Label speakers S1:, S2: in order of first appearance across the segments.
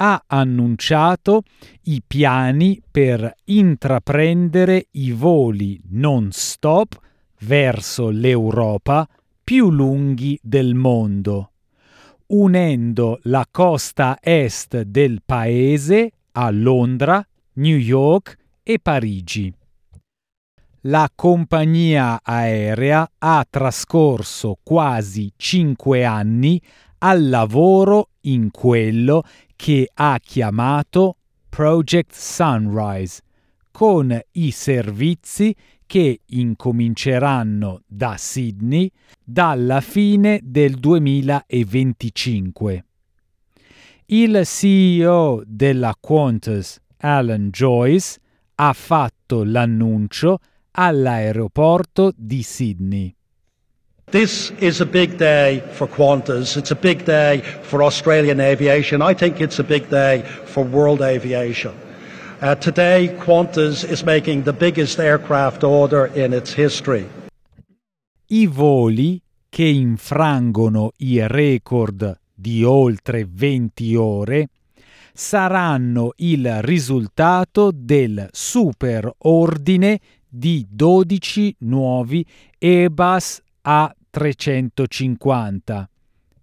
S1: ha annunciato i piani per intraprendere i voli non stop verso l'Europa più lunghi del mondo, unendo la costa est del paese a Londra, New York e Parigi. La compagnia aerea ha trascorso quasi cinque anni al lavoro in quello che ha chiamato Project Sunrise, con i servizi che incominceranno da Sydney dalla fine del 2025. Il CEO della Qantas, Alan Joyce, ha fatto l'annuncio all'aeroporto di Sydney.
S2: This is a big day for Qantas. It's a big day for Australian aviation. I think it's a big day for world aviation. Uh, today, Qantas is making the biggest aircraft order in its history.
S1: I voli che infrangono i record di oltre 20 ore saranno il risultato del super ordine di 12 nuovi Airbus A 350,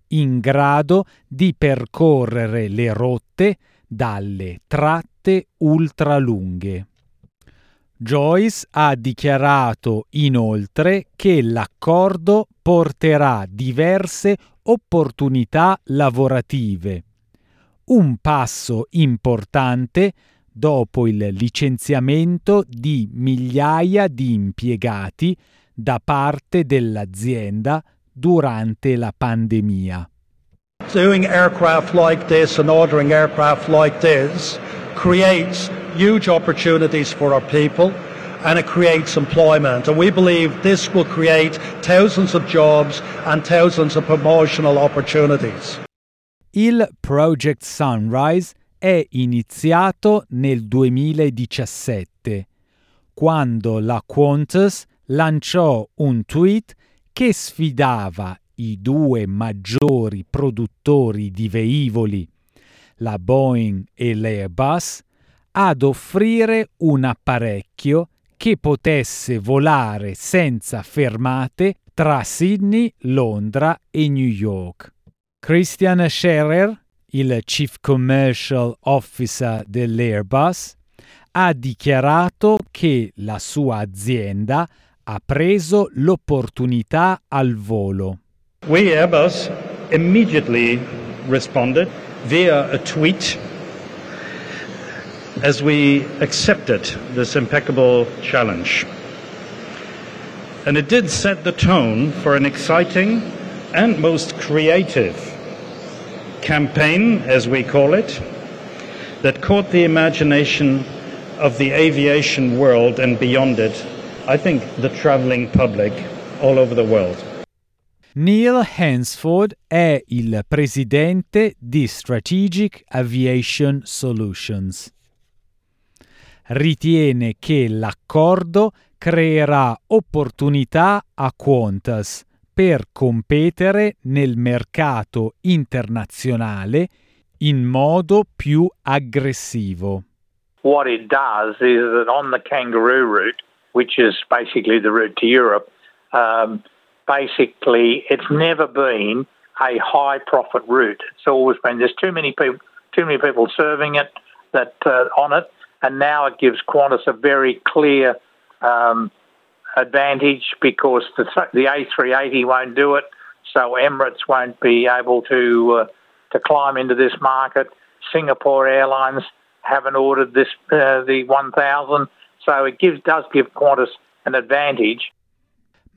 S1: in grado di percorrere le rotte dalle tratte ultralunghe. Joyce ha dichiarato inoltre che l'accordo porterà diverse opportunità lavorative, un passo importante dopo il licenziamento di migliaia di impiegati da parte dell'azienda durante la pandemia.
S2: Doing aircraft like this and ordering aircraft like this creates huge opportunities for our people and it creates employment. And we believe this will create thousands of jobs and thousands of promotional opportunities.
S1: Il Project Sunrise è iniziato nel 2017, quando la Qantas lanciò un tweet che sfidava i due maggiori produttori di velivoli, la Boeing e l'Airbus, ad offrire un apparecchio che potesse volare senza fermate tra Sydney, Londra e New York. Christian Scherer, il Chief Commercial Officer dell'Airbus, ha dichiarato che la sua azienda ha preso l'opportunità al volo.
S3: We Airbus immediately responded via a tweet as we accepted this impeccable challenge. And it did set the tone for an exciting and most creative campaign, as we call it, that caught the imagination of the aviation world and beyond it I think the traveling public all over the world.
S1: Neil Hansford è il presidente di Strategic Aviation Solutions. Ritiene che l'accordo creerà opportunità a Qantas per competere nel mercato internazionale in modo più aggressivo.
S4: What it does is that on the kangaroo route which is basically the route to Europe, um, basically it's never been a high profit route. It's always been there's too many people too many people serving it that uh, on it, and now it gives Qantas a very clear um, advantage because the the A380 won't do it, so Emirates won't be able to uh, to climb into this market. Singapore Airlines haven't ordered this uh, the 1000 So it gives, does give Qantas an advantage.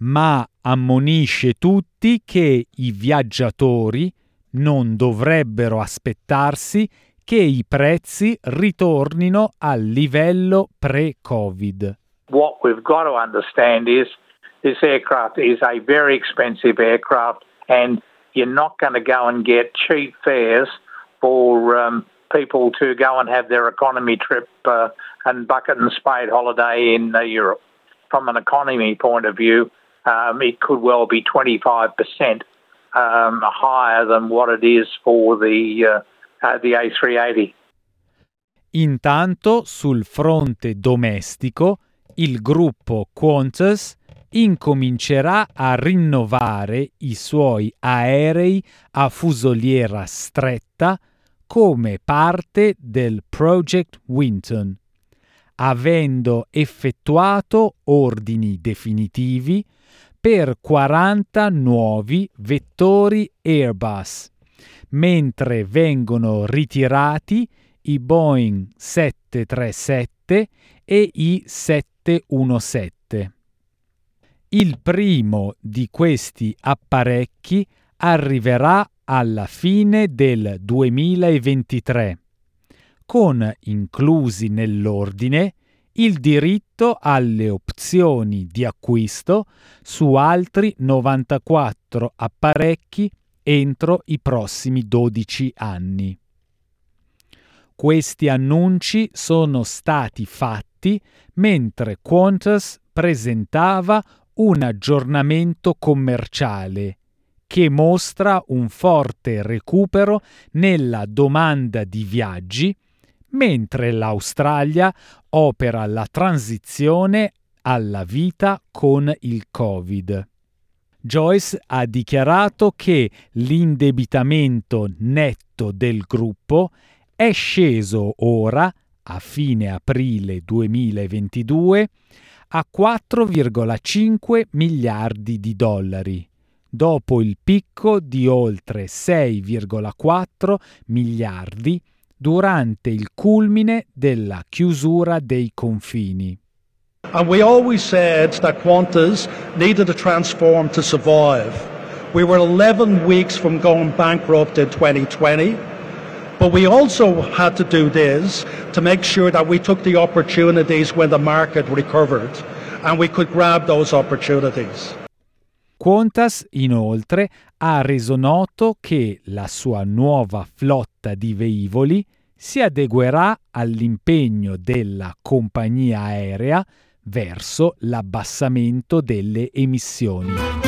S1: Ma ammonisce tutti che i viaggiatori non dovrebbero aspettarsi che i prezzi ritornino al livello pre-Covid.
S4: what we've got to understand is this aircraft is a very expensive aircraft, and you're not going to go and get cheap fares for um, people to go and have their economy trip uh, and bucket and spade holiday in uh, Europe. From an economy point of view, um, it could well be 25% um, higher than what it is for the, uh, uh the A380.
S1: Intanto, sul fronte domestico, il gruppo Qantas incomincerà a rinnovare i suoi aerei a fusoliera stretta come parte del Project Winton, avendo effettuato ordini definitivi per 40 nuovi vettori Airbus, mentre vengono ritirati i Boeing 737 e i 717. Il primo di questi apparecchi arriverà alla fine del 2023, con inclusi nell'ordine il diritto alle opzioni di acquisto su altri 94 apparecchi entro i prossimi 12 anni. Questi annunci sono stati fatti mentre Qantas presentava un aggiornamento commerciale che mostra un forte recupero nella domanda di viaggi, mentre l'Australia opera la transizione alla vita con il Covid. Joyce ha dichiarato che l'indebitamento netto del gruppo è sceso ora, a fine aprile 2022, a 4,5 miliardi di dollari, dopo il picco di oltre 6,4 miliardi durante il culmine della chiusura dei confini.
S2: And we always said that Qantas needed to transform to survive. We were 11 weeks from going bankrupt in 2020. But we also had to do this to make sure that we took the opportunities when the market recovered and we could grab those opportunities.
S1: Qantas inoltre ha reso noto che la sua nuova flotta di velivoli si adeguerà all'impegno della compagnia aerea verso l'abbassamento delle emissioni.